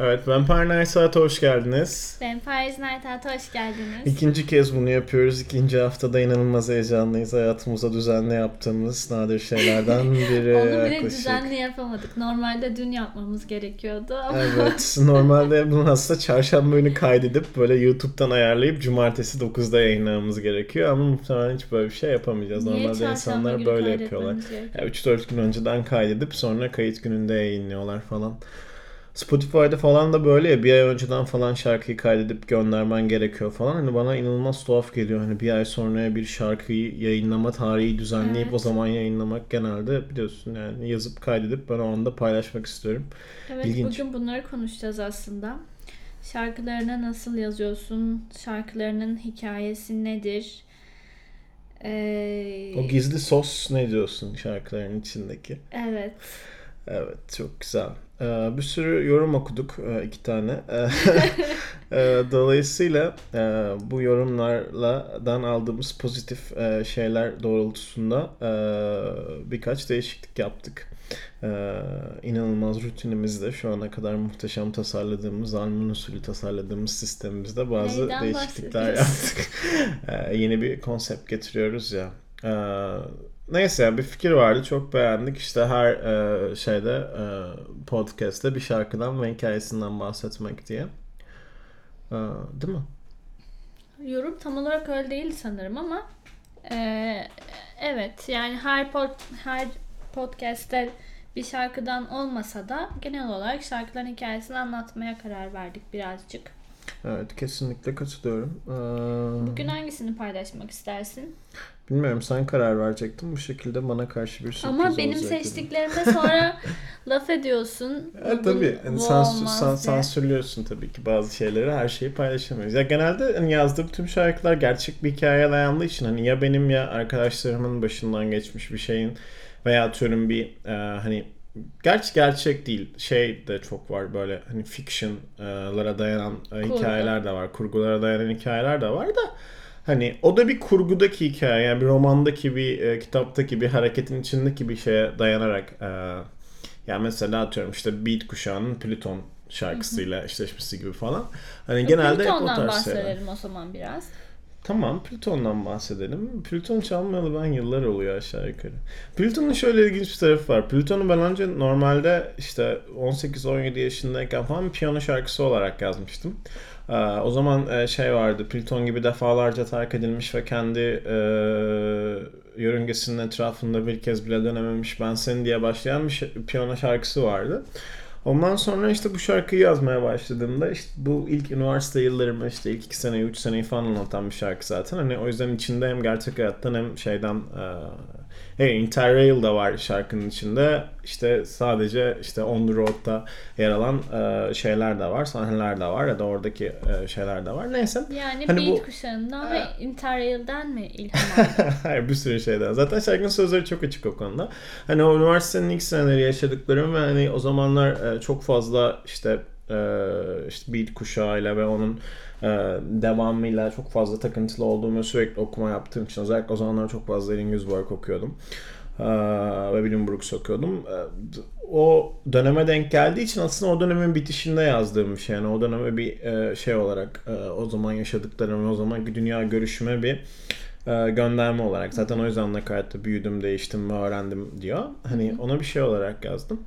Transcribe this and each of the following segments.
Evet, Vampire Night Saat'e hoş geldiniz. Vampire Night Out'a hoş geldiniz. İkinci kez bunu yapıyoruz. İkinci haftada inanılmaz heyecanlıyız. Hayatımıza düzenli yaptığımız nadir şeylerden biri Onu bile yaklaşık. düzenli yapamadık. Normalde dün yapmamız gerekiyordu ama Evet, normalde bunu aslında çarşamba günü kaydedip böyle YouTube'dan ayarlayıp cumartesi 9'da yayınlamamız gerekiyor ama muhtemelen hiç böyle bir şey yapamayacağız. niye Normalde insanlar böyle yapıyorlar. Ya 3-4 gün önceden kaydedip sonra kayıt gününde yayınlıyorlar falan. Spotify'da falan da böyle ya bir ay önceden falan şarkıyı kaydedip göndermen gerekiyor falan. Hani bana inanılmaz tuhaf geliyor. Hani bir ay sonraya bir şarkıyı yayınlama tarihi düzenleyip Evet. o zaman yayınlamak genelde biliyorsun yani yazıp kaydedip ben o anda paylaşmak istiyorum. Evet İlginç. bugün bunları konuşacağız aslında. Şarkılarını nasıl yazıyorsun? Şarkılarının hikayesi nedir? Ee, O gizli sos ne diyorsun şarkıların içindeki? evet. Evet çok güzel. Ee, bir sürü yorum okuduk e, iki tane. Ee, e, Dolayısıyla e, bu yorumlardan aldığımız pozitif şeyler doğrultusunda birkaç değişiklik yaptık. İnanılmaz rutinimizde şu ana kadar muhteşem tasarladığımız, Alman usulü tasarladığımız sistemimizde bazı Neyden değişiklikler yaptık. Yeni bir konsept getiriyoruz ya. E, Neyse bir fikir vardı çok beğendik işte her e, şeyde e, podcast'te bir şarkıdan ve hikayesinden bahsetmek diye. E, değil mi? Yorum tam olarak öyle değil sanırım ama eee, evet yani her pod, her podcast'te bir şarkıdan olmasa da genel olarak şarkıların hikayesini anlatmaya karar verdik birazcık. Evet kesinlikle katılıyorum. E, Bugün hangisini paylaşmak istersin? bilmiyorum sen karar verecektin bu şekilde bana karşı bir sürpriz Ama benim olacak dedim. seçtiklerime sonra laf ediyorsun. Bu- tabii. bu sansür, san- sansürlüyorsun tabii ki bazı şeyleri. Her şeyi paylaşamıyoruz. Ya genelde hani yazdığım tüm şarkılar gerçek bir hikayeye dayandığı için hani ya benim ya arkadaşlarımın başından geçmiş bir şeyin veya atıyorum bir e, hani gerçi gerçek değil. Şey de çok var böyle hani fiction'lara dayanan e, Kurgu. hikayeler de var. Kurgulara dayanan hikayeler de var da Hani o da bir kurgudaki hikaye yani bir romandaki bir e, kitaptaki bir hareketin içindeki bir şeye dayanarak e, yani mesela atıyorum işte Beat kuşağının Plüton şarkısıyla eşleşmesi gibi falan. Hani genelde hep o tarz şeyler. bahsedelim o zaman biraz. Tamam Plüton'dan bahsedelim. Plüton çalmayalı ben yıllar oluyor aşağı yukarı. Plüton'un şöyle ilginç bir tarafı var. Plüton'u ben önce normalde işte 18-17 yaşındayken falan piyano şarkısı olarak yazmıştım. Ee, o zaman e, şey vardı. Plüton gibi defalarca terk edilmiş ve kendi e, yörüngesinin etrafında bir kez bile dönememiş ben seni diye başlayan bir piyano şarkısı vardı. Ondan sonra işte bu şarkıyı yazmaya başladığımda işte bu ilk üniversite yıllarımı işte ilk iki seneyi, üç seneyi falan anlatan bir şarkı zaten. Hani o yüzden içinde hem gerçek hayattan hem şeyden e, hey, Interrail da var şarkının içinde. İşte sadece işte On The Road'da yer alan e, şeyler de var, sahneler de var ya da oradaki e, şeyler de var. Neyse. Yani Hani Beat bu- kuşağından ve Interrail'den mi ilham? Hayır bir sürü şeyden. Zaten şarkının sözleri çok açık o konuda. Hani o üniversitenin ilk seneleri yaşadıklarım ve hani o zamanlar e, çok fazla işte e, işte beat kuşağıyla ve onun e, devamıyla çok fazla takıntılı olduğum ve sürekli okuma yaptığım için özellikle o zamanlar çok fazla Ellen Work okuyordum. E, ve William Brooks okuyordum. E, o döneme denk geldiği için aslında o dönemin bitişinde yazdığım bir şey. Yani o döneme bir e, şey olarak e, o zaman yaşadıklarım o zamanki dünya görüşüme bir gönderme olarak. Zaten o yüzden nakaratta büyüdüm, değiştim ve öğrendim diyor. Hani ona bir şey olarak yazdım.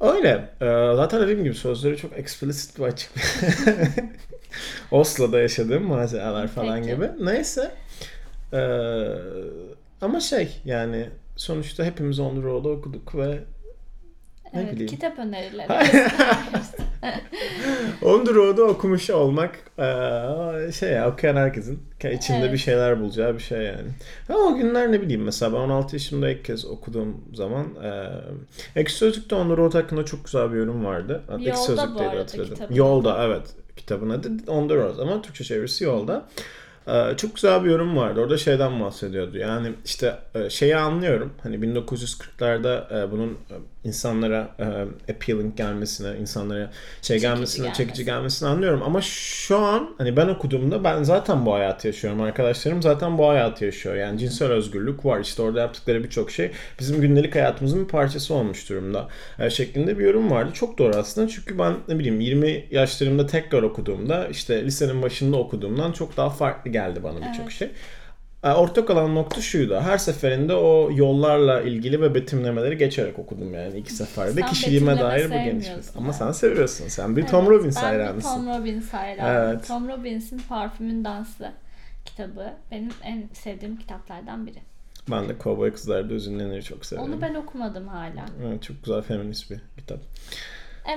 Öyle. E, zaten dediğim gibi sözleri çok explicit ve açık. Oslo'da yaşadığım maceralar falan Peki. gibi. Neyse. E, ama şey yani sonuçta hepimiz On The Road'u okuduk ve Ne evet, bileyim. kitap önerileri. Road'u okumuş olmak eee, şey ya okuyan herkesin içinde Evet. bir şeyler bulacağı bir şey yani. Ama o günler ne bileyim mesela ben 16 yaşımda ilk kez okuduğum zaman eee Ekşi Sözlük'te Road hakkında çok güzel bir yorum vardı. Ekşi Yolda bu arada kitabın Yolda evet kitabın adı Road ama Türkçe çevirisi Yolda. Ee, çok güzel bir yorum vardı. Orada şeyden bahsediyordu. Yani işte e, şeyi anlıyorum. Hani 1940'larda e, bunun e, insanlara e, appealing gelmesine, insanlara şey Çekici gelmesine, gelmesi. çekici gelmesini anlıyorum. Ama şu an hani ben okuduğumda ben zaten bu hayatı yaşıyorum. Arkadaşlarım zaten bu hayatı yaşıyor. Yani cinsel özgürlük var. İşte orada yaptıkları birçok şey bizim gündelik hayatımızın bir parçası olmuş durumda. E, şeklinde bir yorum vardı. Çok doğru aslında. Çünkü ben ne bileyim 20 yaşlarımda tekrar okuduğumda işte lisenin başında okuduğumdan çok daha farklı geldi bana birçok Evet. şey. E, Ortak olan nokta şuydu. Her seferinde o yollarla ilgili ve betimlemeleri geçerek okudum yani iki seferde. Sen Kişiliğime dair bu sevmiyorsun Ama sen seviyorsun. Sen bir Evet, Tom Robbins ben bir hayranısın. Tom Robbins hayranıyım. Evet. Tom Robbins'in Parfümün Dansı kitabı benim en sevdiğim kitaplardan biri. Ben de Kovboy Kızlar'da Üzünlenir'i çok severim. Onu ben okumadım hala. Evet, çok güzel feminist bir kitap.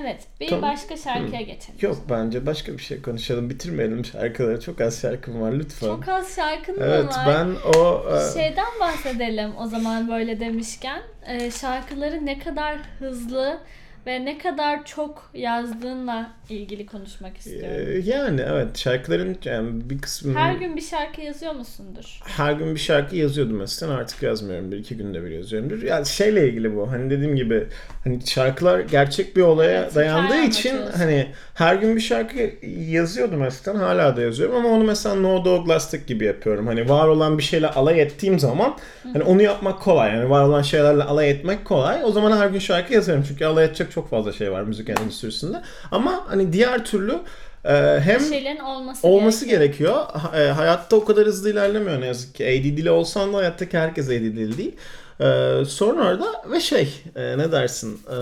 Evet, bir Tamam. başka şarkıya geçelim. Yok bence başka bir şey konuşalım. Bitirmeyelim şarkıları. Çok az şarkım var lütfen. Çok az şarkın mı evet var? ben o... e, Şeyden bahsedelim o zaman böyle demişken. Ee, şarkıları ne kadar hızlı ve ne kadar çok yazdığınla ilgili konuşmak istiyorum. e, yani evet şarkıların yani bir kısmı... Her gün bir şarkı yazıyor musundur? her gün bir şarkı yazıyordum eskiden artık yazmıyorum. Bir iki günde bir yazıyorumdur. Yani şeyle ilgili bu. Hani dediğim gibi hani şarkılar gerçek bir olaya Evet, dayandığı için hani her gün bir şarkı yazıyordum eskiden. Hala da yazıyorum ama onu mesela No Dog Lastic gibi yapıyorum. Hani var olan bir şeyle alay ettiğim zaman hani onu yapmak kolay. Yani var olan şeylerle alay etmek kolay. O zaman her gün şarkı yazarım. Çünkü alay edecek çok fazla şey var müzik endüstrisinde. Ama hani diğer türlü e, hem şeylerin olması, olması gerekiyor. gerekiyor. E, hayatta o kadar hızlı ilerlemiyor ne yazık ki. ADD'li olsan da hayattaki herkes ADD'li değil. Ee, sorun orada ve şey e, ne dersin Ee,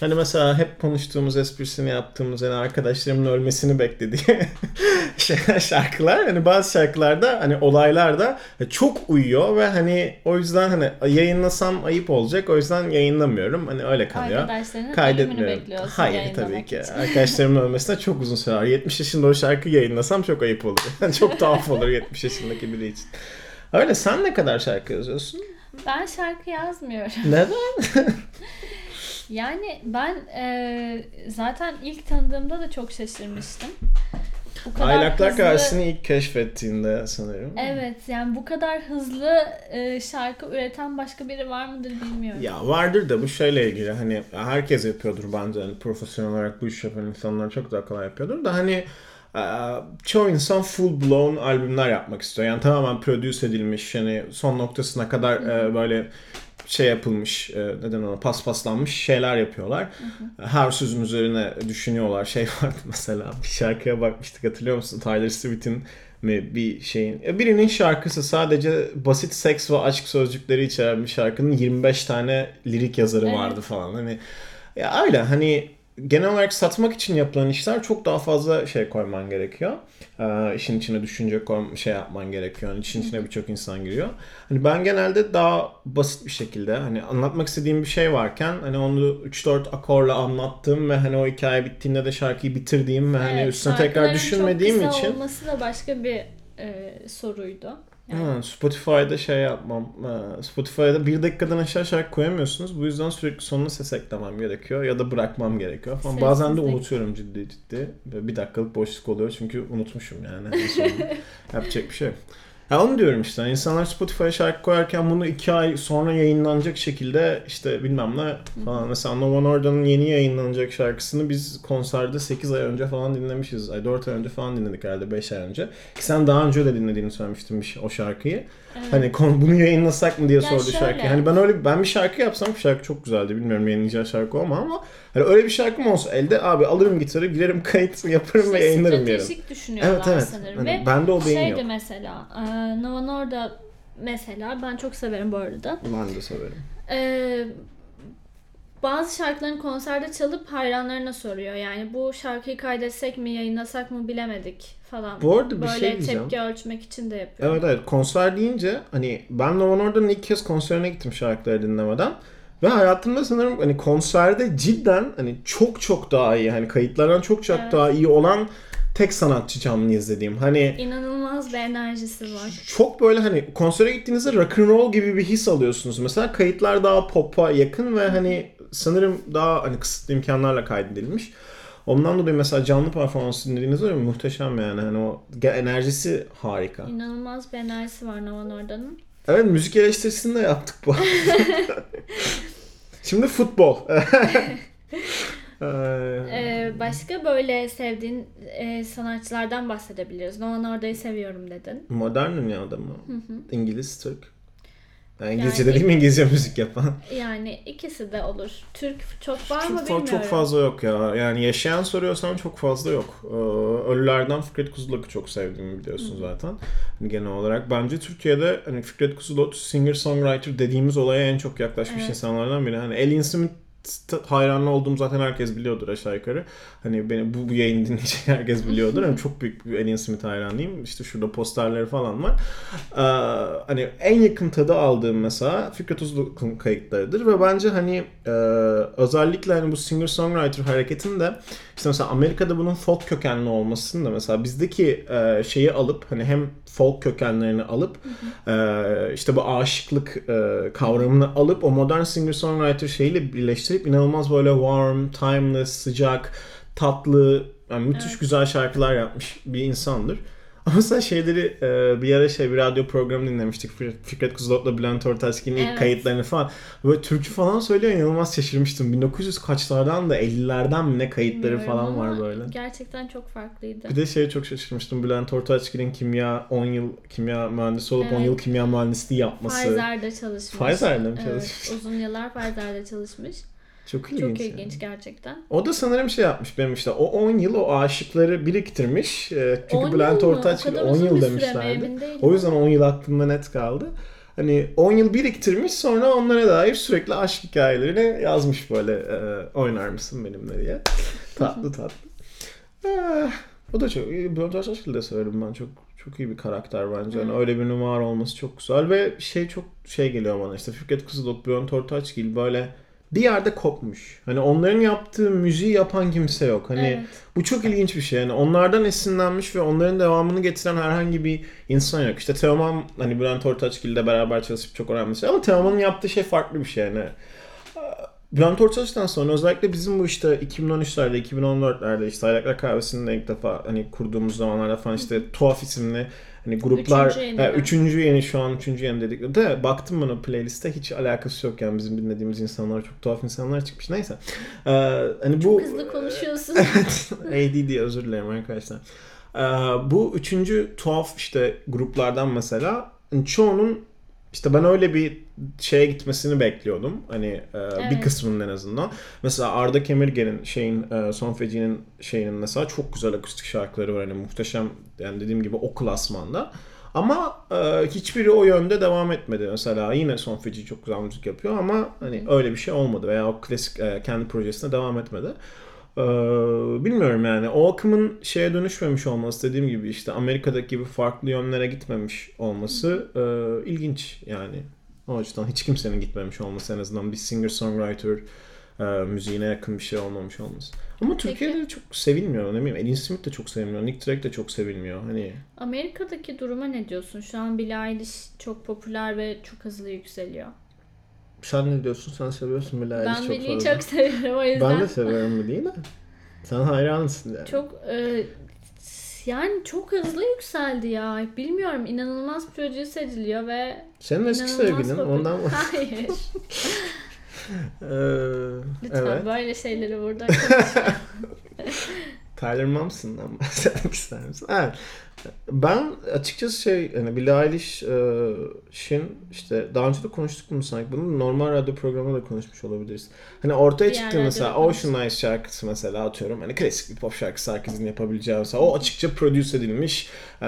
hani mesela hep konuştuğumuz esprisini yaptığımız yani arkadaşlarımın ölmesini beklediği şeyler şarkılar hani bazı şarkılarda hani olaylarda çok uyuyor ve hani o yüzden hani yayınlasam ayıp olacak o yüzden yayınlamıyorum hani öyle kalıyor Arkadaşlarının kaydetmiyorum. Hayır tabii ki. için. Arkadaşlarımın ölmesine çok uzun sürer. 70 yaşında o şarkı yayınlasam çok ayıp olur. çok tuhaf olur 70 yaşındaki biri için. Öyle sen ne kadar şarkı yazıyorsun? Ben şarkı yazmıyorum. Neden? Yani ben e, zaten ilk tanıdığımda da çok şaşırmıştım. Bu kadar Aylaklar hızlı- Kahvesi'ni ilk keşfettiğinde sanırım. Evet yani bu kadar hızlı e, şarkı üreten başka biri var mıdır bilmiyorum. Ya vardır da bu şeyle ilgili hani herkes yapıyordur bence hani profesyonel olarak bu iş yapan insanlar çok daha kolay yapıyordur da hani çoğu insan full blown albümler yapmak istiyor. Yani tamamen produce edilmiş hani son noktasına kadar e, böyle şey yapılmış e, neden ona paspaslanmış şeyler yapıyorlar. Her sözün üzerine düşünüyorlar. Şey vardı mesela bir şarkıya bakmıştık hatırlıyor musun? Tyler Swift'in mi bir şeyin. e, Birinin şarkısı sadece basit seks ve aşk sözcükleri içeren bir şarkının 25 tane lirik yazarı Evet. vardı falan. Hani ya öyle hani genel olarak satmak için yapılan işler çok daha fazla şey koyman gerekiyor. Ee, işin içine düşünce koy, şey yapman gerekiyor. Yani işin içine birçok insan giriyor. Hani ben genelde daha basit bir şekilde hani anlatmak istediğim bir şey varken hani onu 3-4 akorla anlattığım ve hani o hikaye bittiğinde de şarkıyı bitirdiğim ve hani Evet, üstüne tekrar düşünmediğim çok kısa için olması da başka bir e, soruydu. Ha, Spotify'da şey yapmam. ha, Spotify'da bir dakikadan aşağı şarkı koyamıyorsunuz. Bu yüzden sürekli sonuna ses eklemem gerekiyor ya da bırakmam gerekiyor falan. Bazen de unutuyorum ciddi ciddi. Bir dakikalık boşluk oluyor çünkü unutmuşum yani. Yapacak bir şey yok. Ya onu diyorum işte. İnsanlar Spotify'a şarkı koyarken bunu iki ay sonra yayınlanacak şekilde işte bilmem ne falan. Mesela Nova Norda'nın yeni yayınlanacak şarkısını biz konserde 8 ay önce falan dinlemişiz. Ay 4 ay önce falan dinledik herhalde 5 ay önce. Ki sen daha önce de dinlediğini söylemiştin o şarkıyı. Evet. Hani bunu yayınlasak mı diye Ya sordu şöyle. şarkıyı. Hani ben öyle ben bir şarkı yapsam bu şarkı çok güzeldi. Bilmiyorum yayınlayacağı şarkı mu ama hani öyle bir şarkım olsa elde abi alırım gitarı girerim kayıt yaparım ve İşte yayınlarım yarın. stratejik düşünüyorlar Evet evet. sanırım. Hani Ve bende o beyin şeydi yok. mesela e, Nova Norda mesela ben çok severim bu arada. Ben de severim. E, bazı şarkıların konserde çalıp hayranlarına soruyor. Yani bu şarkıyı kaydetsek mi yayınlasak mı bilemedik falan. Bu arada bir Böyle şey diyeceğim. tepki ölçmek için de yapıyor. Evet evet konser deyince hani ben Nova Norda'nın ilk kez konserine gittim şarkıları dinlemeden. Ve hayatımda sanırım hani konserde cidden hani çok çok daha iyi hani kayıtlardan çok çok Evet. daha iyi olan tek sanatçı canlı izlediğim. Hani İnanılmaz bir enerjisi var. çok böyle hani konsere gittiğinizde rock and roll gibi bir his alıyorsunuz. Mesela kayıtlar daha pop'a yakın ve hani sanırım daha hani kısıtlı imkanlarla kaydedilmiş. Ondan dolayı mesela canlı performans dinlediğinizde öyle muhteşem yani. Hani o enerjisi harika. İnanılmaz bir enerjisi var Nova Norda'nın. Evet müzik eleştirisini de yaptık bu. Şimdi futbol. Ee, başka böyle sevdiğin e, sanatçılardan bahsedebiliriz. Nova Norda'yı seviyorum dedin. Modern dünyada mı? Hı hı. İngiliz, Türk. Yani İngilizce Yani- dediğim İngilizce müzik yapan. Yani ikisi de olur. Türk çok var mı Çok, fa- bilmiyorum. çok fazla yok ya. Yani yaşayan soruyorsan çok fazla yok. Ee, ölülerden Fikret Kuzulak'ı çok sevdiğimi biliyorsun zaten. Hani genel olarak. Bence Türkiye'de hani Fikret Kuzulak singer songwriter dediğimiz olaya en çok yaklaşmış Evet. insanlardan biri. Hani Alien Smith hayranlı olduğum zaten herkes biliyordur aşağı yukarı. Hani beni bu, bu yayını dinleyecek herkes biliyordur. Hani çok büyük bir Alien Smith hayranıyım. İşte şurada posterleri falan var. Ee, hani en yakın tadı aldığım mesela Fikret Uzluk'un kayıtlarıdır ve bence hani e, özellikle hani bu singer songwriter hareketinde işte mesela Amerika'da bunun folk kökenli olmasının da mesela bizdeki e, şeyi alıp hani hem folk kökenlerini alıp e, işte bu aşıklık e, kavramını alıp o modern singer songwriter şeyiyle birleştirip inanılmaz böyle warm, timeless, sıcak, tatlı, yani müthiş Evet. güzel şarkılar yapmış bir insandır. Ama sen şeyleri e, bir ara şey bir radyo programı dinlemiştik. Fikret- Kuzulok'la Bülent Ortaçgil'in ilk Evet. kayıtlarını falan. Böyle türkü falan söylüyor inanılmaz şaşırmıştım. 1900 kaçlardan da 50'lerden mi ne kayıtları Bilmiyorum falan var böyle. Gerçekten çok farklıydı. Bir de şeye çok şaşırmıştım. Bülent Ortaçgil'in kimya 10 yıl kimya mühendisi olup 10 Evet. yıl kimya mühendisliği yapması. Pfizer'de çalışmış. Pfizer'de mi Evet, çalışmış? uzun yıllar Pfizer'de çalışmış. Çok ilginç. Çok yani. ilginç gerçekten. O da sanırım şey yapmış benim işte o 10 yıl o aşıkları biriktirmiş. Ee, Çünkü 10 Bülent yıl mı? O Ortaçgil kadar 10 uzun yıl demişlerdi. O yüzden 10 yıl aklımda net kaldı. Hani 10 yıl biriktirmiş sonra onlara dair sürekli aşk hikayelerini yazmış böyle e, oynar mısın benimle diye. Tatlı tatlı. Ah, o da çok iyi. Bülent Ortaçgil'i de severim ben. Çok çok iyi bir karakter bence. Yani öyle bir numara olması çok güzel ve şey çok şey geliyor bana işte Fikret Kızılok, Bülent Ortaçgil böyle bir yerde kopmuş. Hani onların yaptığı müziği yapan kimse yok. Hani Evet. bu çok ilginç bir şey. Yani onlardan esinlenmiş ve onların devamını getiren herhangi bir insan yok. İşte Teoman hani Bülent Ortaçgil ile beraber çalışıp çok önemli bir şey. Ama Teoman'ın yaptığı şey farklı bir şey yani. Bülent Ortaç'tan sonra özellikle bizim bu işte 2013'lerde, 2014'lerde işte Aylaklar Kahvesi'nin ilk defa hani kurduğumuz zamanlarda falan işte tuhaf isimli hani gruplar Üçüncü yeni mi? üçüncü yeni şu an üçüncü yeni dedik. De baktım bana playliste hiç alakası yok yani bizim dinlediğimiz insanlar çok tuhaf insanlar çıkmış. Neyse. Ee, hani bu Çok hızlı konuşuyorsun. evet. ADD özür dilerim arkadaşlar. Ee, bu üçüncü tuhaf işte gruplardan mesela hani çoğunun işte ben öyle bir şeye gitmesini bekliyordum. Hani e, bir Evet. kısmının en azından. Mesela Arda Kemirgen'in şeyin e, Son Feci'nin şeyinin mesela çok güzel akustik şarkıları var. Hani muhteşem yani dediğim gibi o klasmanda. Ama e, hiçbiri o yönde devam etmedi. Mesela yine Son Feci çok güzel müzik yapıyor ama hani öyle bir şey olmadı veya o klasik e, kendi projesine devam etmedi. Ee, bilmiyorum yani o akımın şeye dönüşmemiş olması dediğim gibi işte Amerika'daki gibi farklı yönlere gitmemiş olması e, ilginç yani. O açıdan hiç kimsenin gitmemiş olması en azından bir singer-songwriter e, müziğine yakın bir şey olmamış olması. Ama Türkiye'de çok sevilmiyor ne bileyim. Elin Smith de çok sevilmiyor. Nick Drake de çok sevilmiyor. Hani Amerika'daki duruma ne diyorsun? Şu an Billie Eilish çok popüler ve çok hızlı yükseliyor. Sen ne diyorsun? Sen seviyorsun Billie Eilish ben çok Billie'yi fazla. çok seviyorum o yüzden. Ben de seviyorum Billie'yi de. Sen hayranısın yani. Çok e, yani çok hızlı yükseldi ya. Bilmiyorum inanılmaz produce ediliyor ve Senin eski inanılmaz sevgilin popüler. ondan mı? Hayır. Ee, Lütfen evet. böyle şeyleri burada konuşma. Tyler Momsen'dan bahsetmek ister misin? Evet. Ben açıkçası şey hani Billie Eilish'in işte daha önce de konuştuk bunu sanki. Bunu normal radyo programında da konuşmuş olabiliriz. Hani ortaya çıktı mesela. Ocean Eyes şarkısı mesela atıyorum. Hani klasik bir pop şarkısı herkesin yapabileceği mesela o açıkça produce edilmiş e,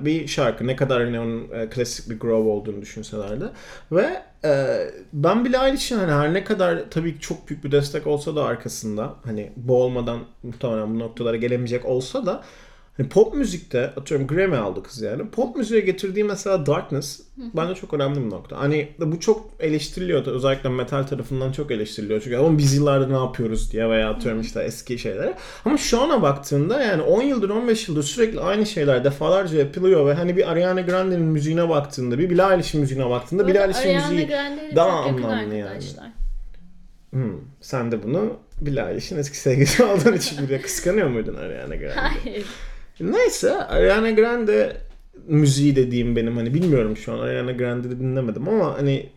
bir şarkı. Ne kadar hani onun e, klasik bir groove olduğunu düşünseler de. Ve e, ben Billie Eilish'in hani her ne kadar tabii ki çok büyük bir destek olsa da arkasında hani bu olmadan muhtemelen bu noktalara gelemeyecek olsa da hani pop müzikte atıyorum Grammy aldı kız yani. Pop müziğe getirdiği mesela Darkness bence çok önemli bir nokta. Hani bu çok eleştiriliyor özellikle metal tarafından çok eleştiriliyor. Çünkü ama biz yıllarda ne yapıyoruz diye veya atıyorum işte eski şeylere. Ama şu ana baktığında yani 10 yıldır 15 yıldır sürekli aynı şeyler defalarca yapılıyor ve hani bir Ariana Grande'nin müziğine baktığında bir Billie Eilish'in müziğine baktığında Billie Eilish'in müziği daha anlamlı yani. arkadaşlar. Hmm, sen de bunu Billie Eilish'in eski sevgilisi olduğun için bile kıskanıyor muydun Ariana Grande? Hayır. Neyse Ariana Grande müziği dediğim benim hani bilmiyorum şu an Ariana Grande'de dinlemedim ama hani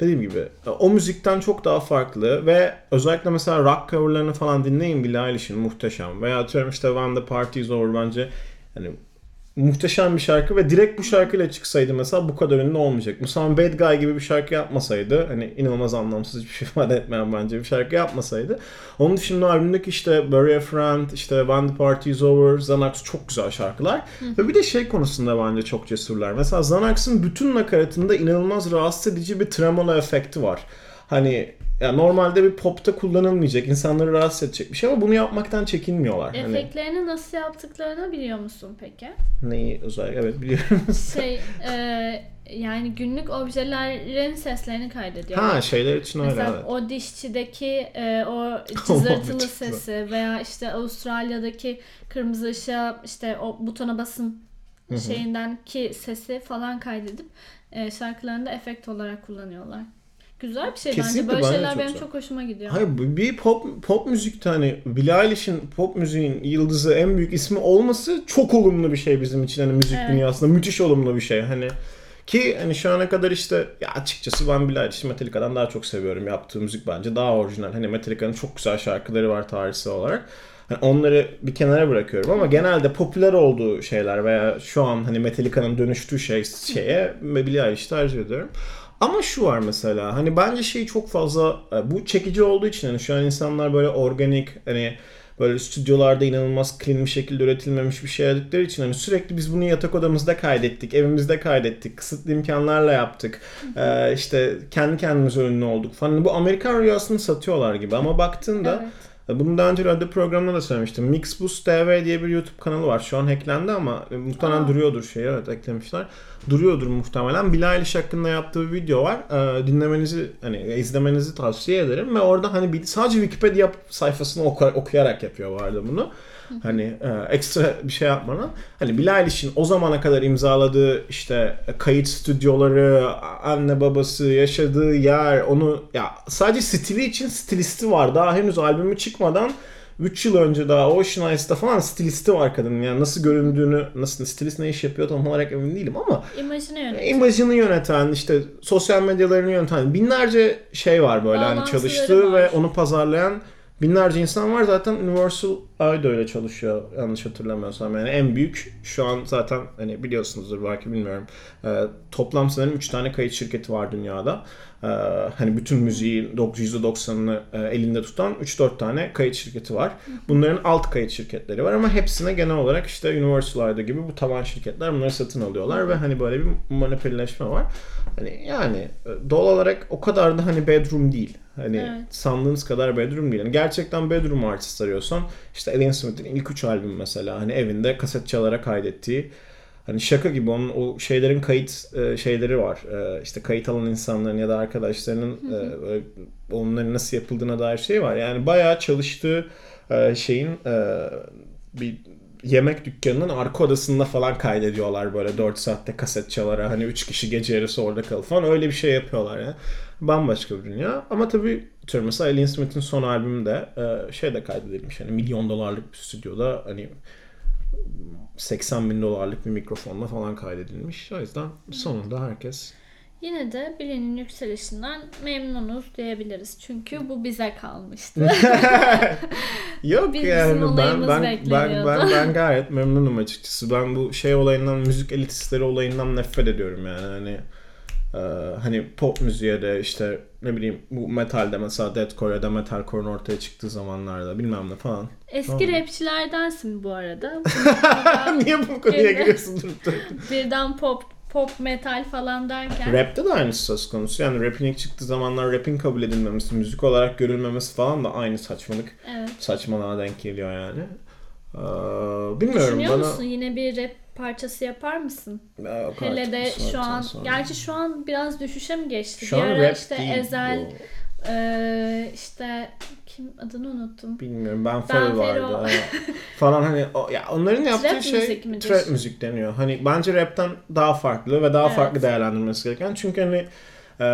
dediğim gibi o müzikten çok daha farklı ve özellikle mesela rock coverlarını falan dinleyin Billie Eilish'in muhteşem. Veya atıyorum işte When the Party's Over bence hani muhteşem bir şarkı ve direkt bu şarkıyla çıksaydı mesela bu kadar ünlü olmayacak. Mesela Bad Guy gibi bir şarkı yapmasaydı hani inanılmaz anlamsız hiçbir şey ifade etmeyen bence bir şarkı yapmasaydı. Onun dışında albümdeki işte Bury a Friend, işte When the Party is Over, Xanax çok güzel şarkılar. Ve bir de şey konusunda bence çok cesurlar. Mesela Xanax'ın bütün nakaratında inanılmaz rahatsız edici bir tremolo efekti var. Hani ya normalde bir popta kullanılmayacak, insanları rahatsız edecek bir şey ama bunu yapmaktan çekinmiyorlar. Hani Efektlerini nasıl yaptıklarını biliyor musun peki? neyi özellikle evet biliyorum. Şey e, yani günlük objelerin seslerini kaydediyor. ha şeyler için öyle Mesela evet. o dişçideki e, o cızırtılı sesi veya işte Avustralya'daki kırmızı ışığa işte o butona basın şeyinden ki sesi falan kaydedip e, şarkılarında efekt olarak kullanıyorlar. Güzel bir şey Kesinlikle bence. Böyle şeyler çok benim çok hoşuma gidiyor. Hayır bir pop pop müzikte hani Billie Eilish'in pop müziğin yıldızı en büyük ismi olması çok olumlu bir şey bizim için hani müzik Evet. dünyasında müthiş olumlu bir şey hani ki hani şu ana kadar işte ya açıkçası ben Billie Eilish'i Metallica'dan daha çok seviyorum. Yaptığı müzik bence daha orijinal. Hani Metallica'nın çok güzel şarkıları var tarihsel olarak. Hani onları bir kenara bırakıyorum ama genelde popüler olduğu şeyler veya şu an hani Metallica'nın dönüştüğü şey şeye Billie Eilish'i tercih ediyorum. Ama şu var mesela hani bence şey çok fazla e, bu çekici olduğu için hani şu an insanlar böyle organik hani böyle stüdyolarda inanılmaz clean bir şekilde üretilmemiş bir şey aradıkları için hani sürekli biz bunu yatak odamızda kaydettik, evimizde kaydettik, kısıtlı imkanlarla yaptık. Ee, işte kendi kendimize ünlü olduk falan. Hani bu Amerikan rüyasını satıyorlar gibi ama baktığında Evet. bunu daha önce radyo programında da söylemiştim. Mixbus TV diye bir YouTube kanalı var. Şu an hacklendi ama e, muhtemelen Aa. duruyordur şey. Evet eklemişler. Duruyordur muhtemelen. Billie Eilish hakkında yaptığı bir video var. Ee, dinlemenizi hani izlemenizi tavsiye ederim ve orada hani sadece Wikipedia sayfasını oku- okuyarak yapıyor bu arada bunu. Hani e, ekstra bir şey yapmadan. Hani Billie Eilish'in o zamana kadar imzaladığı işte kayıt stüdyoları, anne babası, yaşadığı yer, onu ya sadece stili için stilisti var. Daha henüz albümü çıkmadan 3 yıl önce daha Ocean Eyes'ta falan stilisti var kadının. Yani nasıl göründüğünü, nasıl stilist ne iş yapıyor tam olarak emin değilim ama İmajını yönet. imajını yöneten, işte sosyal medyalarını yöneten binlerce şey var böyle hani Bağlantıları çalıştığı ve var. onu pazarlayan binlerce insan var. Zaten Universal da öyle çalışıyor yanlış hatırlamıyorsam. Yani en büyük şu an zaten hani biliyorsunuzdur belki bilmiyorum. Ee, toplam sanırım 3 tane kayıt şirketi var dünyada. Ee, hani bütün müziğin %90'ını e, elinde tutan 3-4 tane kayıt şirketi var. Bunların alt kayıt şirketleri var ama hepsine genel olarak işte Universal Eye'da gibi bu taban şirketler bunları satın alıyorlar ve hani böyle bir monopolileşme var. Hani yani e, doğal olarak o kadar da hani bedroom değil. Hani Evet. sandığınız kadar bedroom değil. Yani gerçekten bedroom artist arıyorsan işte Alien Smith'in ilk üç albüm mesela hani evinde kaset çalarak kaydettiği hani şaka gibi onun o şeylerin kayıt e, şeyleri var. E, işte kayıt alan insanların ya da arkadaşlarının e, böyle onların nasıl yapıldığına dair şey var. Yani bayağı çalıştığı e, şeyin e, bir yemek dükkanının arka odasında falan kaydediyorlar böyle 4 saatte kaset çalarak hani 3 kişi gece yarısı orada kalıp falan öyle bir şey yapıyorlar ya. Bambaşka bir dünya. Ama tabii tür mesela Alien Smith'in son albümü de e, şeyde kaydedilmiş. Hani milyon dolarlık bir stüdyoda hani 80 bin dolarlık bir mikrofonla falan kaydedilmiş. O yüzden sonunda herkes Yine de Billie'nin yükselişinden memnunuz diyebiliriz. Çünkü bu bize kalmıştı. Yok Bizim yani ben ben, ben ben ben gayet memnunum açıkçası. Ben bu şey olayından müzik elitistleri olayından nefret ediyorum yani hani e, hani pop müziğe de işte ne bileyim bu metalde mesela deathcore ya da metalcore'un ortaya çıktığı zamanlarda bilmem ne falan. Eski Tamam. rapçilerdensin bu arada. Niye bu konuya giriyorsun? Birden pop pop metal falan derken. Rap'te de aynısı söz konusu. Yani rap'in ilk çıktığı zamanlar rap'in kabul edilmemesi, müzik olarak görülmemesi falan da aynı saçmalık. Evet. Saçmalığa denk geliyor yani. Ee, bilmiyorum Düşünüyor bana... musun yine bir rap parçası yapar mısın? Ya, yok Hele de şu an sonra. gerçi şu an biraz düşüşe mi geçti? Şu bir an ara rap işte değil Ezel bu. Eee, işte kim adını unuttum. Bilmiyorum ben Fero vardı. Falan hani o, ya onların yaptığı Trap şey müzik midir? trap müzik deniyor. Hani bence rapten daha farklı ve daha Evet. farklı değerlendirmesi gereken. Çünkü hani e,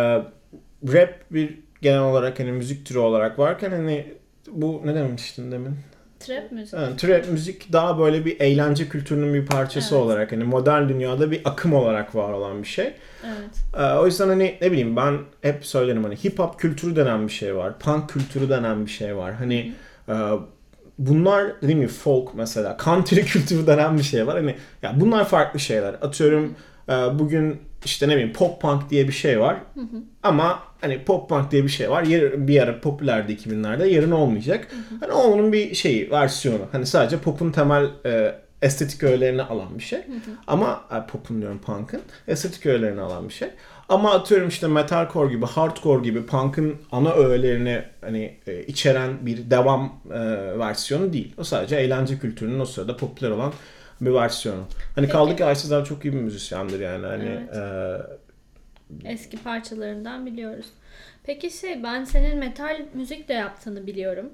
rap bir genel olarak hani müzik türü olarak varken hani bu ne demiştin demin? Trap müzik. Yani trap müzik daha böyle bir eğlence kültürünün bir parçası Evet. olarak hani modern dünyada bir akım olarak var olan bir şey. Evet. Ee, o yüzden hani ne bileyim ben hep söylerim hani hip hop kültürü denen bir şey var. Punk kültürü denen bir şey var. Hani e, bunlar dediğim gibi folk mesela country kültürü denen bir şey var. Hani ya bunlar farklı şeyler. Atıyorum e, bugün işte ne bileyim pop punk diye bir şey var. Ama hani pop punk diye bir şey var. Yer, bir ara popülerdi 2000'lerde. Yarın olmayacak. Hani o onun bir şeyi, versiyonu. Hani sadece pop'un temel e, estetik öğelerini alan bir şey. Ama e, pop'un diyorum punk'ın estetik öğelerini alan bir şey. Ama atıyorum işte metalcore gibi, hardcore gibi punk'ın ana öğelerini hani e, içeren bir devam e, versiyonu değil. O sadece eğlence kültürünün o sırada popüler olan bir versiyonu. Hani kaldı ki Ayşe çok iyi bir müzisyendir yani. Hani Evet. e, Eski parçalarından biliyoruz. Peki şey ben senin metal müzik de yaptığını biliyorum.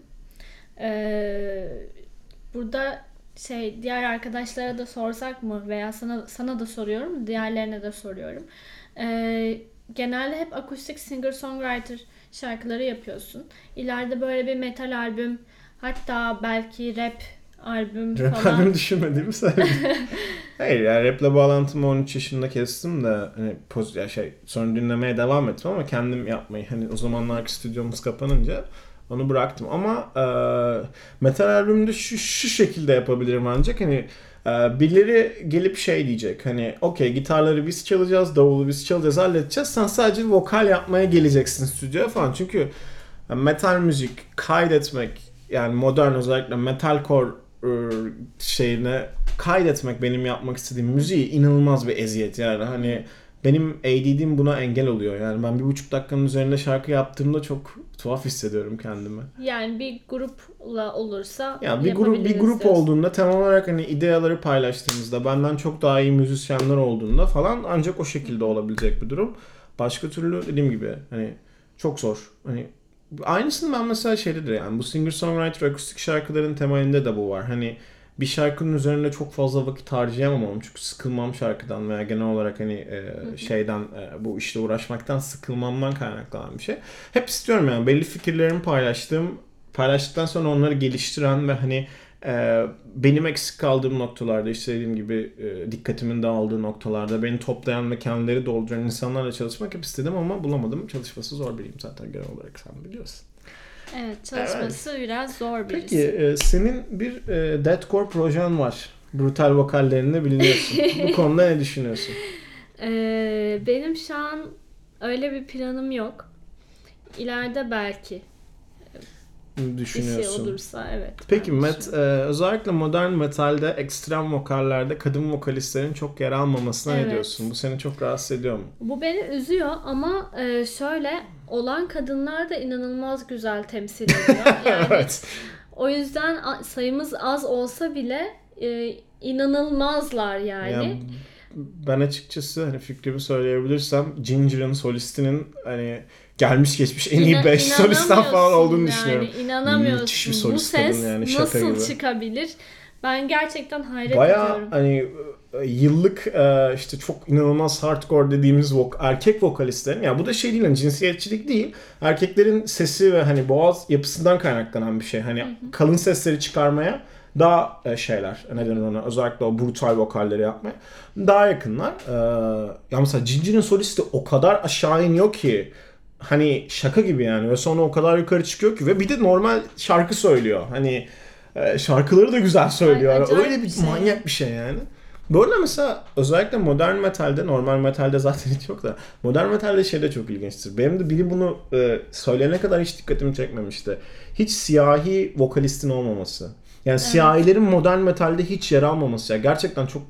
Ee, burada şey diğer arkadaşlara da sorsak mı veya sana sana da soruyorum diğerlerine de soruyorum. Ee, genelde hep akustik singer songwriter şarkıları yapıyorsun. İleride böyle bir metal albüm hatta belki rap albüm Rap falan. albüm düşünmediğimi söyledim. Hayır yani raple bağlantımı 13 yaşında kestim de hani poz ya şey sonra dinlemeye devam ettim ama kendim yapmayı hani o zamanlar stüdyomuz kapanınca onu bıraktım ama e, metal albümde şu, şu şekilde yapabilirim ancak hani e, birileri gelip şey diyecek hani okey gitarları biz çalacağız davulu biz çalacağız halledeceğiz sen sadece vokal yapmaya geleceksin stüdyoya falan çünkü e, metal müzik kaydetmek yani modern özellikle metalcore şeyine kaydetmek benim yapmak istediğim müziği inanılmaz bir eziyet yani hani benim ADD'm buna engel oluyor yani ben bir buçuk dakikanın üzerinde şarkı yaptığımda çok tuhaf hissediyorum kendimi. Yani bir grupla olursa Yani bir grup bir grup diyorsun. olduğunda temel olarak hani ideaları paylaştığımızda benden çok daha iyi müzisyenler olduğunda falan ancak o şekilde olabilecek bir durum. Başka türlü dediğim gibi hani çok zor. Hani aynısını ben mesela şeydedir yani bu singer songwriter akustik şarkıların temelinde de bu var. Hani bir şarkının üzerinde çok fazla vakit harcayamam çünkü sıkılmam şarkıdan veya genel olarak hani e, şeyden e, bu işle uğraşmaktan sıkılmamdan kaynaklanan bir şey. Hep istiyorum yani belli fikirlerimi paylaştığım paylaştıktan sonra onları geliştiren ve hani benim eksik kaldığım noktalarda işte dediğim gibi e, dikkatimin dağıldığı noktalarda beni toplayan ve kendileri dolduran insanlarla çalışmak hep istedim ama bulamadım. Çalışması zor biriyim zaten genel olarak sen biliyorsun. Evet çalışması biraz zor birisi. Peki senin bir e, deathcore projen var. Brutal vokallerinde biliniyorsun. Bu konuda ne düşünüyorsun? Ee, benim şu an öyle bir planım yok. İleride belki bir şey Düşünüyorsun. olursa evet. Peki met, e, özellikle modern metalde ekstrem vokallerde kadın vokalistlerin çok yer almamasına ne Evet. diyorsun? Bu seni çok rahatsız ediyor mu? Bu beni üzüyor ama e, şöyle olan kadınlar da inanılmaz güzel temsil ediyor. Yani evet. o yüzden sayımız az olsa bile e, inanılmazlar yani. Yani ben açıkçası hani fikrimi söyleyebilirsem Ginger'ın solistinin hani gelmiş geçmiş en iyi İna- 5 solistten falan olduğunu yani, düşünüyorum. İnanamıyorsun. Müthiş bir Bu solist ses kadın yani, şaka nasıl gibi. çıkabilir? Ben gerçekten hayret Baya ediyorum. hani e, yıllık e, işte çok inanılmaz hardcore dediğimiz vok erkek vokalistlerin ya bu da şey değil hani cinsiyetçilik değil. Erkeklerin sesi ve hani boğaz yapısından kaynaklanan bir şey. Hani kalın sesleri çıkarmaya daha e, şeyler ne denir ona özellikle o brutal vokalleri yapmaya daha yakınlar. Ya mesela Ginger'ın solisti o kadar aşağı iniyor ki hani şaka gibi yani ve sonra o kadar yukarı çıkıyor ki ve bir de normal şarkı söylüyor. Hani e, şarkıları da güzel söylüyor. Ay, Öyle bir şey. manyak bir şey yani. Böyle mesela özellikle modern metalde, normal metalde zaten hiç yok da modern metalde şey de çok ilginçtir. Benim de biri bunu e, söyleyene kadar hiç dikkatimi çekmemişti. Hiç siyahi vokalistin olmaması. Yani siyahilerin modern metalde hiç yer almaması. Ya gerçekten çok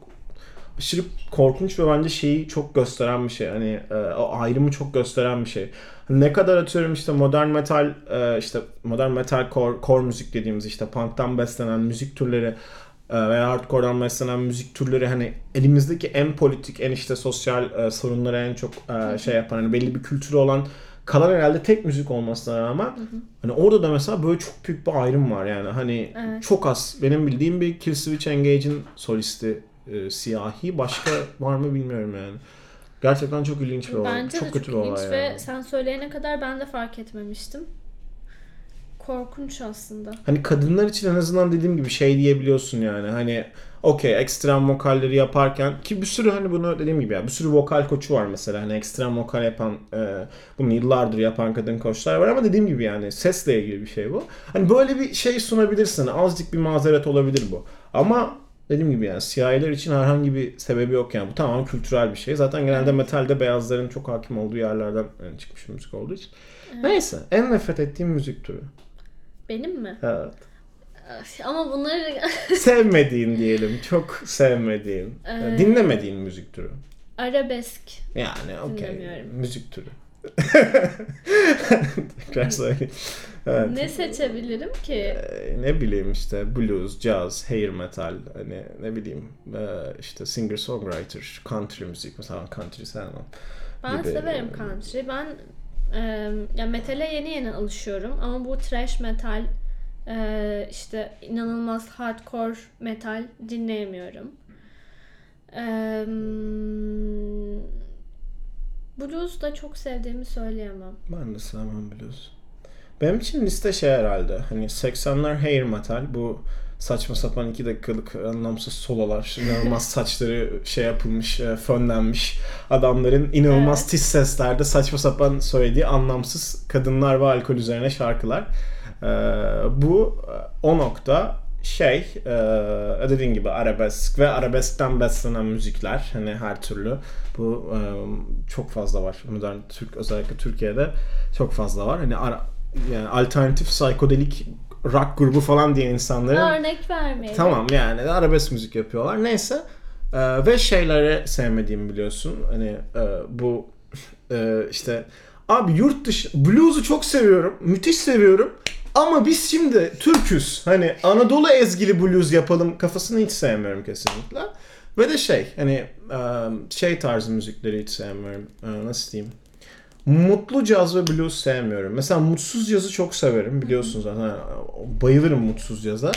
aşırı korkunç ve bence şeyi çok gösteren bir şey. Hani e, o ayrımı çok gösteren bir şey. Ne kadar atıyorum işte modern metal e, işte modern metal core, core müzik dediğimiz işte punk'tan beslenen müzik türleri e, veya hardcore'dan beslenen müzik türleri hani elimizdeki en politik en işte sosyal e, sorunları en çok şey yapan hani belli bir kültürü olan kalan herhalde tek müzik olmasına rağmen hani orada da mesela böyle çok büyük bir ayrım var yani hani Evet. çok az benim bildiğim bir Killswitch Engage'in solisti e, siyahi başka var mı bilmiyorum yani. Gerçekten çok ilginç bir olay. Bence çok de kötü çok bir ilginç olay ve yani. sen söyleyene kadar ben de fark etmemiştim. korkunç aslında. Hani kadınlar için en azından dediğim gibi şey diyebiliyorsun yani. Hani okey ekstrem vokalleri yaparken ki bir sürü hani bunu dediğim gibi ya bir sürü vokal koçu var mesela. Hani ekstrem vokal yapan e, bunu yıllardır yapan kadın koçlar var ama dediğim gibi yani sesle ilgili bir şey bu. Hani böyle bir şey sunabilirsin. Azıcık bir mazeret olabilir bu. Ama dediğim gibi yani siyahiler için herhangi bir sebebi yok yani. Bu tamamen kültürel bir şey. Zaten genelde metalde beyazların çok hakim olduğu yerlerden yani çıkmış bir müzik olduğu için. Neyse. En nefret ettiğim müzik türü. Benim mi? Evet. Ama bunları sevmediğin diyelim. Çok sevmediğin. Ee, dinlemediğin müzik türü. arabesk. Yani okey. Müzik türü. Tekrar söyleyeyim. Evet. Ne seçebilirim ki? Ee, ne bileyim işte blues, jazz, hair metal, hani ne bileyim e, işte singer songwriter, country müzik mesela country sevmem. Ben gibi. severim country. Ben e, ya metale yeni yeni alışıyorum ama bu thrash metal e, işte inanılmaz hardcore metal dinleyemiyorum. E, blues da çok sevdiğimi söyleyemem. Ben de sevmem blues. Benim için liste şey herhalde. Hani 80'ler hair metal bu saçma sapan 2 dakikalık anlamsız sololar. inanılmaz saçları şey yapılmış, e, fönlenmiş adamların inanılmaz Evet. tiz seslerde saçma sapan söylediği anlamsız kadınlar ve alkol üzerine şarkılar. Ee, bu e, o nokta şey e, dediğin gibi arabesk ve arabeskten beslenen müzikler hani her türlü bu e, çok fazla var modern Türk özellikle Türkiye'de çok fazla var hani ara, yani alternatif psikodelik rock grubu falan diye insanların Örnek vermeyelim. Tamam yani arabesk müzik yapıyorlar. Neyse. Ee, ve şeyleri sevmediğimi biliyorsun. Hani e, bu e, işte abi yurt dışı blues'u çok seviyorum. Müthiş seviyorum. Ama biz şimdi Türküz. Hani Anadolu ezgili blues yapalım kafasını hiç sevmiyorum kesinlikle. Ve de şey hani şey tarzı müzikleri hiç sevmiyorum. Nasıl diyeyim? Mutlu caz ve blues sevmiyorum. Mesela mutsuz cazı çok severim biliyorsun zaten. Bayılırım mutsuz caza.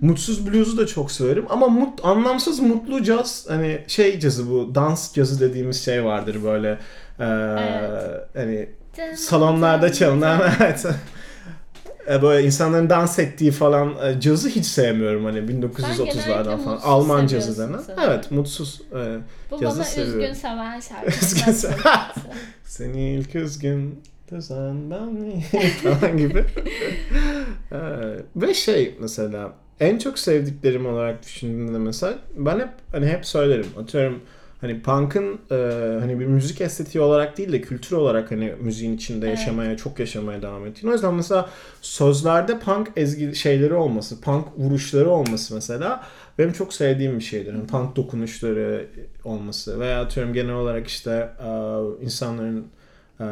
Mutsuz blues'u da çok severim ama mut, anlamsız mutlu caz hani şey cazı bu dans cazı dediğimiz şey vardır böyle e, Evet. hani salonlarda çalınan evet. E, böyle insanların dans ettiği falan e, cazı hiç sevmiyorum hani genellikle 1930'lardan falan. Alman cazı denen. Evet mutsuz. e, Bu Cazı bana seviyorum. üzgün seven şarkı. Üzgün seven. Seni ilk üzgün düzen ben mi? falan gibi. Ee, ve şey mesela en çok sevdiklerim olarak düşündüğümde mesela ben hep hani hep söylerim. Atıyorum hani punk'ın e, hani bir müzik estetiği olarak değil de kültür olarak hani müziğin içinde Evet. yaşamaya çok yaşamaya devam ettiğini. O yüzden mesela sözlerde punk ezgi şeyleri olması, punk vuruşları olması mesela benim çok sevdiğim bir şeydir. Hani punk dokunuşları olması veya atıyorum genel olarak işte e, insanların e,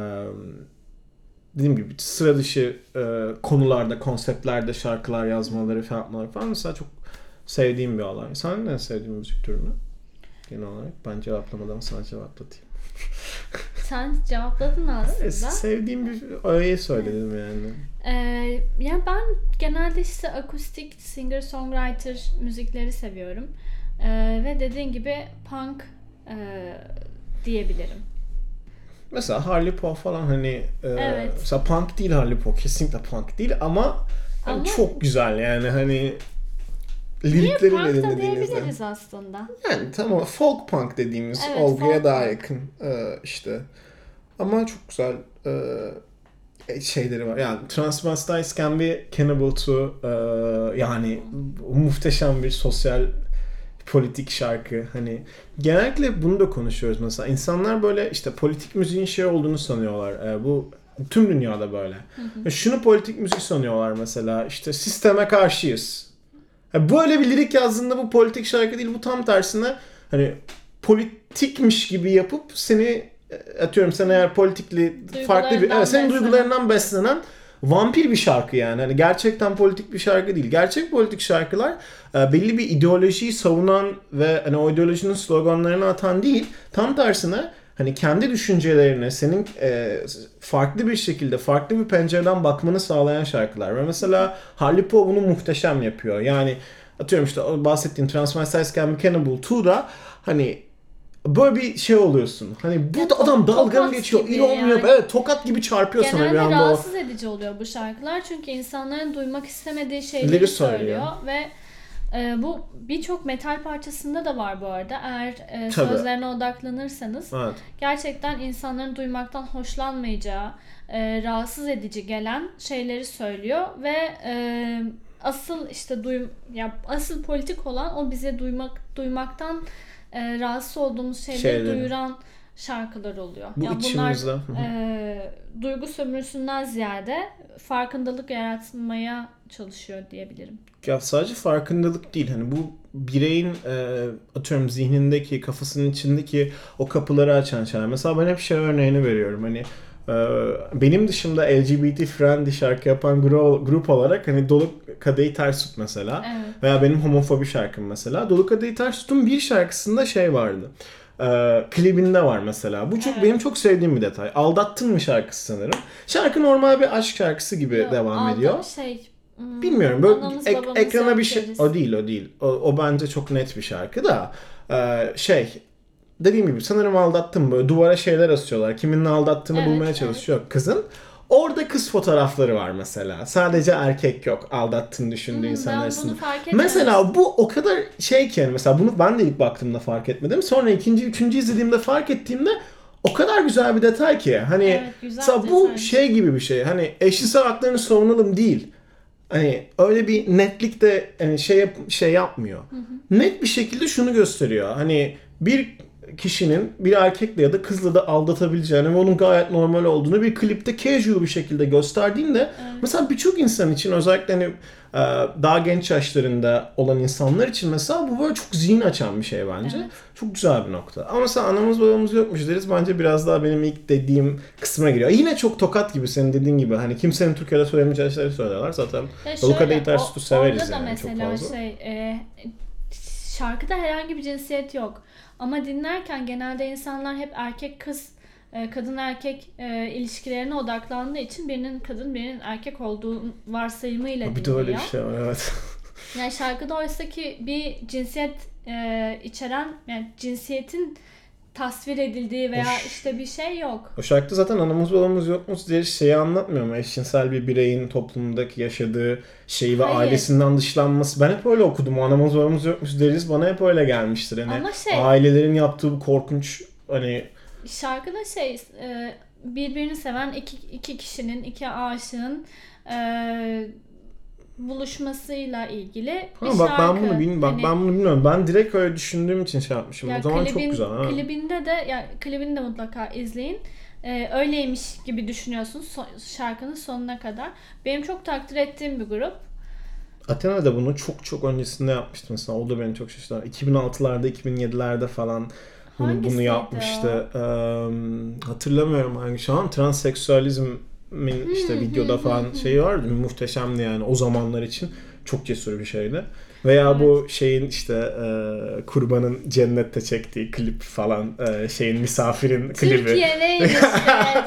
dediğim gibi sıra dışı e, konularda, konseptlerde şarkılar yazmaları falan yapmaları falan mesela çok sevdiğim bir olay. Sen ne sevdiğin müzik türünü? Genel olarak ben cevaplamadan sana cevaplatayım. Sen cevapladın E, aslında. sevdiğim bir öğeyi söyledim yani. Ee, ya ben genelde işte akustik singer songwriter müzikleri seviyorum. Ee, ve dediğin gibi punk e, diyebilirim. Mesela Harley Poe falan hani e, Evet. mesela punk değil Harley Poe kesinlikle punk değil ama, hani Ama- çok güzel yani hani lirikleriyle dinlediğinizde. diyebiliriz aslında. Yani tamam folk punk dediğimiz Evet, olguya daha punk. yakın e, işte. Ama çok güzel e, şeyleri var. Yani Transvestites Can Be Cannibal to e, yani muhteşem bir sosyal politik şarkı. Hani genellikle bunu da konuşuyoruz mesela. İnsanlar böyle işte politik müziğin şey olduğunu sanıyorlar. E, bu tüm dünyada böyle. Ve Şunu politik müzik sanıyorlar mesela. İşte sisteme karşıyız. Ha, Böyle bir lirik yazdığında bu politik şarkı değil. Bu tam tersine hani politikmiş gibi yapıp seni e, atıyorum sen eğer politikli farklı bir evet, senin duygularından beslenen vampir bir şarkı yani. Hani gerçekten politik bir şarkı değil. Gerçek politik şarkılar e, belli bir ideolojiyi savunan ve hani o ideolojinin sloganlarını atan değil. Tam tersine hani kendi düşüncelerine senin e, farklı bir şekilde farklı bir pencereden bakmanı sağlayan şarkılar. Ve mesela Harley Poe bunu muhteşem yapıyor. Yani atıyorum işte bahsettiğim Transvestites Can Be Cannibal 2'da hani böyle bir şey oluyorsun. Hani bu Ya da adam dalga mı geçiyor? gibi İnanmıyor. yani. Evet tokat gibi çarpıyor sana bir Genelde anda o. rahatsız edici oluyor bu şarkılar çünkü insanların duymak istemediği şeyleri Leri söylüyor, söylüyor. ve e, bu birçok metal parçasında da var bu arada. Eğer e, Tabii. sözlerine odaklanırsanız Evet. gerçekten insanların duymaktan hoşlanmayacağı, e, rahatsız edici gelen şeyleri söylüyor ve e, asıl işte duym ya asıl politik olan o bize duymak duymaktan e, rahatsız olduğumuz şeyleri Şeyleri. duyuran şarkılar oluyor. Bu Ya içimizde. Bunlar e, duygu sömürüsünden ziyade farkındalık yaratmaya çalışıyor diyebilirim. Ya sadece farkındalık değil hani bu bireyin e, atıyorum zihnindeki kafasının içindeki o kapıları açan şeyler. Mesela ben hep şey örneğini veriyorum hani e, benim dışında LGBT friendly şarkı yapan grup, grup olarak hani Dolu Kadehi Ters Tut mesela Evet. veya benim homofobi şarkım mesela Dolu Kadehi Ters Tut'un bir şarkısında şey vardı. E, klibinde var mesela. Bu çok Evet. benim çok sevdiğim bir detay. Aldattın mı şarkısı sanırım. Şarkı normal bir aşk şarkısı gibi Yok, devam ediyor. Şey, hmm, Bilmiyorum böyle ek- ekrana bir şey o değil o değil o, o bence çok net bir şarkı da Ee, şey dediğim gibi sanırım aldattım böyle duvara şeyler asıyorlar kiminle aldattığını Evet, bulmaya evet. çalışıyor kızın orada kız fotoğrafları var mesela sadece erkek yok aldattığını düşündüğü Hmm, insanlar arasında. Mesela bu o kadar şey ki yani mesela bunu ben de ilk baktığımda fark etmedim. Sonra ikinci, üçüncü izlediğimde fark ettiğimde o kadar güzel bir detay ki. Hani Evet, bu şey gibi bir şey. Hani eşcinsel haklarını savunalım değil. Hani öyle bir netlik de hani şey yap, şey yapmıyor. Net bir şekilde şunu gösteriyor. Hani bir kişinin bir erkekle ya da kızla da aldatabileceğini ve onun gayet normal olduğunu bir klipte casual bir şekilde gösterdiğinde mesela birçok insan için özellikle hani e, daha genç yaşlarında olan insanlar için mesela bu böyle çok zihin açan bir şey bence. Evet. Çok güzel bir nokta. Ama mesela anamız babamız yokmuş deriz bence biraz daha benim ilk dediğim kısmına giriyor. Yine çok tokat gibi senin dediğin gibi hani kimsenin Türkiye'de söylemeyeceği şeyleri söylerler zaten. O- Tut'u severiz orada da yani çok mesela fazla. şey e, şarkıda herhangi bir cinsiyet yok. Ama dinlerken genelde insanlar hep erkek kız e, kadın erkek e, ilişkilerine odaklandığı için birinin kadın birinin erkek olduğu varsayımıyla Bir de öyle bir dinliyor. şey var evet. Yani şarkıda oysa ki bir cinsiyet e, içeren yani cinsiyetin tasvir edildiği veya Hoş. işte bir şey yok. O şarkıda zaten anamız babamız yokmuş diye şeyi anlatmıyor mu? Eşcinsel bir bireyin toplumdaki yaşadığı şeyi ve Hayır. ailesinden dışlanması. Ben hep öyle okudum. O Anamız babamız yokmuş deriz bana hep öyle gelmiştir. Hani Ama şey- ailelerin yaptığı bu korkunç hani Şarkıda şey e, birbirini seven iki, iki kişinin, iki aşığın e, buluşmasıyla ilgili bir Ha, bak şarkı. ben bunu bilmiyorum. Bak Hani, ben bunu bilmiyorum. Ben direkt öyle düşündüğüm için şey yapmışım. ya o zaman klibin, çok güzel. Ha. Klibinde de ya klibini de mutlaka izleyin. E, öyleymiş gibi düşünüyorsun so- şarkının sonuna kadar. Benim çok takdir ettiğim bir grup. Athena da bunu çok çok öncesinde yapmıştı mesela. O da beni çok şaşırttı. 2006'larda, 2007'lerde falan bunu, bunu yapmıştı. Eee, hatırlamıyorum hangi şu an transseksüalizmin işte videoda falan şeyi vardı. Muhteşemdi yani o zamanlar için. Çok cesur bir şeydi. Veya bu şeyin işte eee, kurbanın cennette çektiği klip falan eee, şeyin misafirin klibi. Türkiye neymiş be?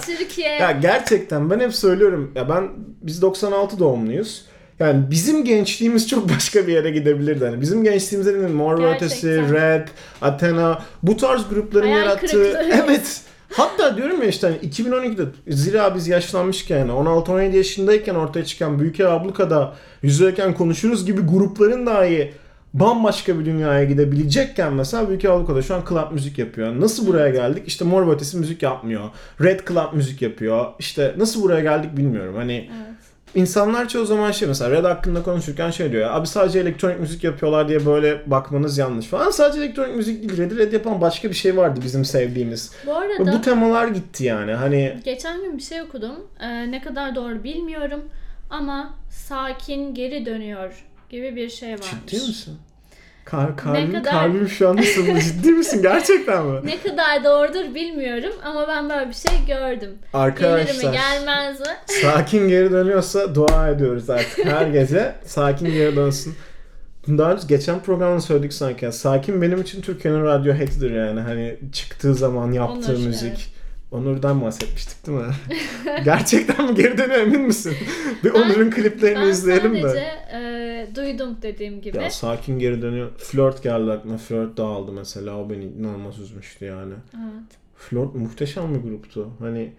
Türkiye. Ya gerçekten ben hep söylüyorum. Ya ben biz 96 doğumluyuz. Yani bizim gençliğimiz çok başka bir yere gidebilirdi. Hani bizim gençliğimizde de Mor Ötesi. Rap, Athena bu tarz grupların Hayal yarattığı kırıklığı. evet. Hatta diyorum ya işte hani 2012'de zira biz yaşlanmışken yani 16-17 yaşındayken ortaya çıkan Büyük Ev Abluka'da yüzeyken konuşuruz gibi grupların dahi bambaşka bir dünyaya gidebilecekken mesela Büyük Ev Abluka'da şu an club müzik yapıyor. Nasıl buraya geldik? İşte Mor Ötesi müzik yapmıyor. Red Club müzik yapıyor. İşte nasıl buraya geldik bilmiyorum. Hani Evet. İnsanlar çoğu zaman şey mesela Red hakkında konuşurken şey diyor ya abi sadece elektronik müzik yapıyorlar diye böyle bakmanız yanlış falan. Sadece elektronik müzik değil Red'i Red yapan başka bir şey vardı bizim sevdiğimiz. Bu Ve arada bu temalar gitti yani hani Geçen gün bir şey okudum. Ee, ne kadar doğru bilmiyorum ama sakin geri dönüyor gibi bir şey varmış. ciddi misin? Kar, kalbim, kadar- kalbim şu an nasıl? ciddi misin gerçekten mi? Ne kadar doğrudur bilmiyorum ama ben böyle bir şey gördüm. Gelir mi Arkadaşlar gelmez mi? sakin geri dönüyorsa dua ediyoruz artık her gece sakin geri dönsün. Daha önce geçen programda söyledik sanki. Yani sakin benim için Türkiye'nin Radiohead'idir yani. Hani çıktığı zaman yaptığı Onur, müzik. evet. Onur'dan bahsetmiştik değil mi? Gerçekten mi geri dönüyor emin misin? Bir Onur'un kliplerini Ben izleyelim sadece de. e, duydum dediğim gibi. Ya sakin geri dönüyor. Flört geldi aklıma. Flört dağıldı mesela. O beni inanılmaz üzmüştü yani. Evet. Flört muhteşem bir gruptu. Hani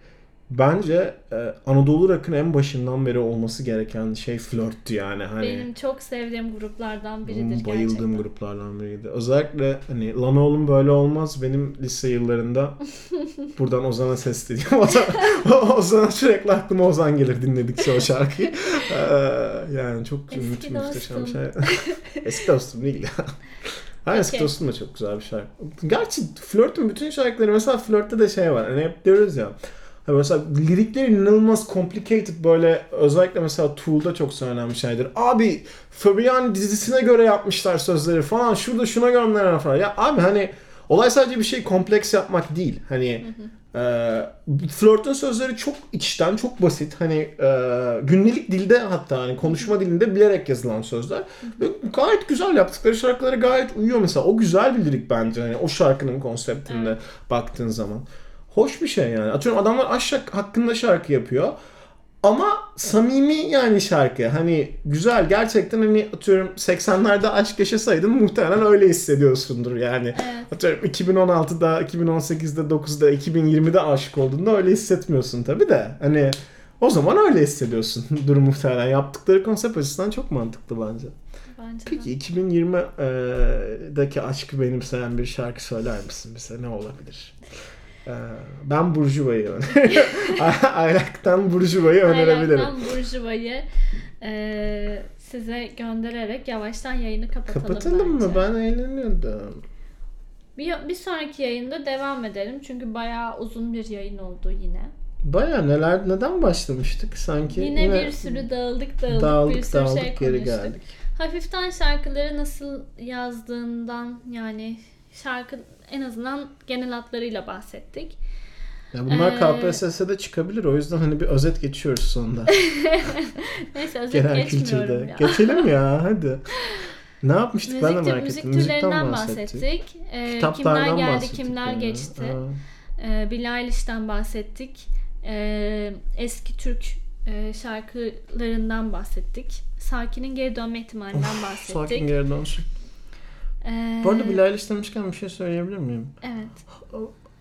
bence e, Anadolu Rock'ın en başından beri olması gereken şey flörttü yani. Hani Benim çok sevdiğim gruplardan biridir bayıldığım gerçekten. gruplardan biriydi. Özellikle hani lan oğlum böyle olmaz benim lise yıllarında buradan Ozan'a sesleniyorum. Ozan, Ozan'a sürekli aklıma Ozan gelir dinledikçe o şarkıyı. Ee, yani çok Eski muhteşem şey. Eski dostum değil ya. Eski Okey. dostum da çok güzel bir şarkı. Gerçi Flört'ün bütün şarkıları mesela Flört'te de şey var. Hani hep diyoruz ya. Mesela lirikleri inanılmaz complicated böyle özellikle mesela Tool'da çok söylenen bir şeydir. Abi Fabian dizisine göre yapmışlar sözleri falan. Şurada şuna gönderen falan. Ya abi hani olay sadece bir şey kompleks yapmak değil. Hani e, flörtün sözleri çok içten, çok basit. Hani e, gündelik dilde hatta hani konuşma dilinde bilerek yazılan sözler. Ve gayet güzel yaptıkları şarkılara gayet uyuyor mesela. O güzel bir lirik bence. Hani o şarkının konseptinde baktığın zaman. Hoş bir şey yani. Atıyorum adamlar aşk hakkında şarkı yapıyor. Ama samimi yani şarkı. Hani güzel gerçekten hani atıyorum 80'lerde aşk yaşasaydın muhtemelen öyle hissediyorsundur yani. Evet. Atıyorum 2016'da, 2018'de, 9'da, 2020'de aşık olduğunda öyle hissetmiyorsun tabi de. Hani o zaman öyle hissediyorsun durum muhtemelen. Yaptıkları konsept açısından çok mantıklı bence. Bence de. Peki 2020'deki aşkı benimseyen bir şarkı söyler misin bize? Ne olabilir? Ee, Ben Burjuva'yı öneriyorum. Aylak'tan Burjuva'yı önerebilirim. Aylak'tan Burjuva'yı e, size göndererek yavaştan yayını kapatalım, Kapatalım bence. mı? Ben eğleniyordum. Bir, bir sonraki yayında devam edelim. Çünkü bayağı uzun bir yayın oldu yine. Baya neler neden başlamıştık sanki? Yine, bir sürü dağıldık dağıldık, dağıldık bir sürü dağıldık şey konuştuk. geldik. Hafiften şarkıları nasıl yazdığından yani şarkı en azından genel hatlarıyla bahsettik. Ya bunlar Ee, KPSS'de çıkabilir o yüzden hani bir özet geçiyoruz sonunda. Neyse özet Genel kültürde. ya. Geçelim ya hadi. Ne yapmıştık ben de Müzik, merak müzik ettim. Müzikten türlerinden bahsettik. bahsettik. Ee, kimler Kitaplardan geldi, bahsettik kimler yani. geçti. Aa. Ee, Billie Eilish'ten bahsettik. Ee, eski Türk e, şarkılarından bahsettik. Sakin'in geri dönme ihtimalinden bahsettik. Sakin geri dönsün. Ee, Bu arada Billie Eilish demişken bir şey söyleyebilir miyim? Evet.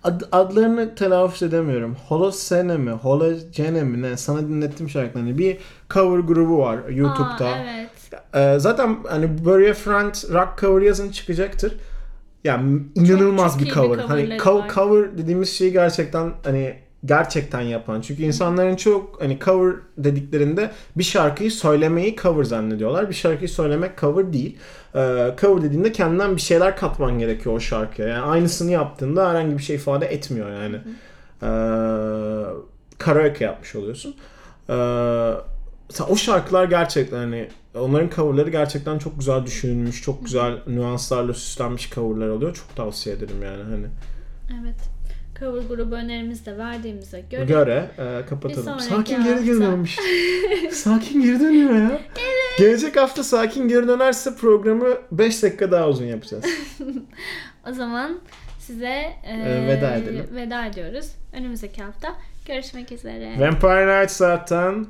Ad- adlarını telaffuz edemiyorum. Holosene mi? Hologene mi? Ne? Sana dinlettim şarkılarını. Bir cover grubu var YouTube'da. Aa, evet. Ee, zaten hani a Friend rock cover yazın çıkacaktır. Yani inanılmaz çok bir iyi bir cover. hani coverları co- var. cover dediğimiz şeyi gerçekten hani gerçekten yapan. Çünkü insanların çok hani cover dediklerinde bir şarkıyı söylemeyi cover zannediyorlar. Bir şarkıyı söylemek cover değil. Ee, cover dediğinde kendinden bir şeyler katman gerekiyor o şarkıya. Yani aynısını yaptığında herhangi bir şey ifade etmiyor yani. Ee, karaoke yapmış oluyorsun. Ee, o şarkılar gerçekten hani onların coverları gerçekten çok güzel düşünülmüş, çok güzel nüanslarla süslenmiş coverlar oluyor. Çok tavsiye ederim yani hani. Evet. Cover grubu önerimizi de verdiğimize göre. Göre e, kapatalım. Sakin geri hafta- dönüyormuş. sakin geri dönüyor ya. Gelecek hafta sakin geri dönerse programı 5 dakika daha uzun yapacağız. O zaman size e, Ee, veda edelim. veda ediyoruz. Önümüzdeki hafta görüşmek üzere. Vampire Night zaten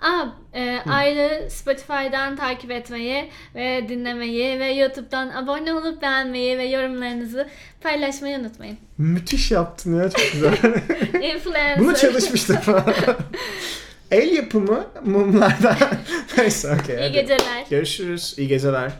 Aa, e, ayrı Spotify'dan takip etmeyi ve dinlemeyi ve YouTube'dan abone olup beğenmeyi ve yorumlarınızı paylaşmayı unutmayın. müthiş yaptın ya çok güzel. Influencer. Bunu çalışmıştık falan. El yapımı mumlardan. Neyse okey. İyi hadi. geceler. Görüşürüz. İyi geceler.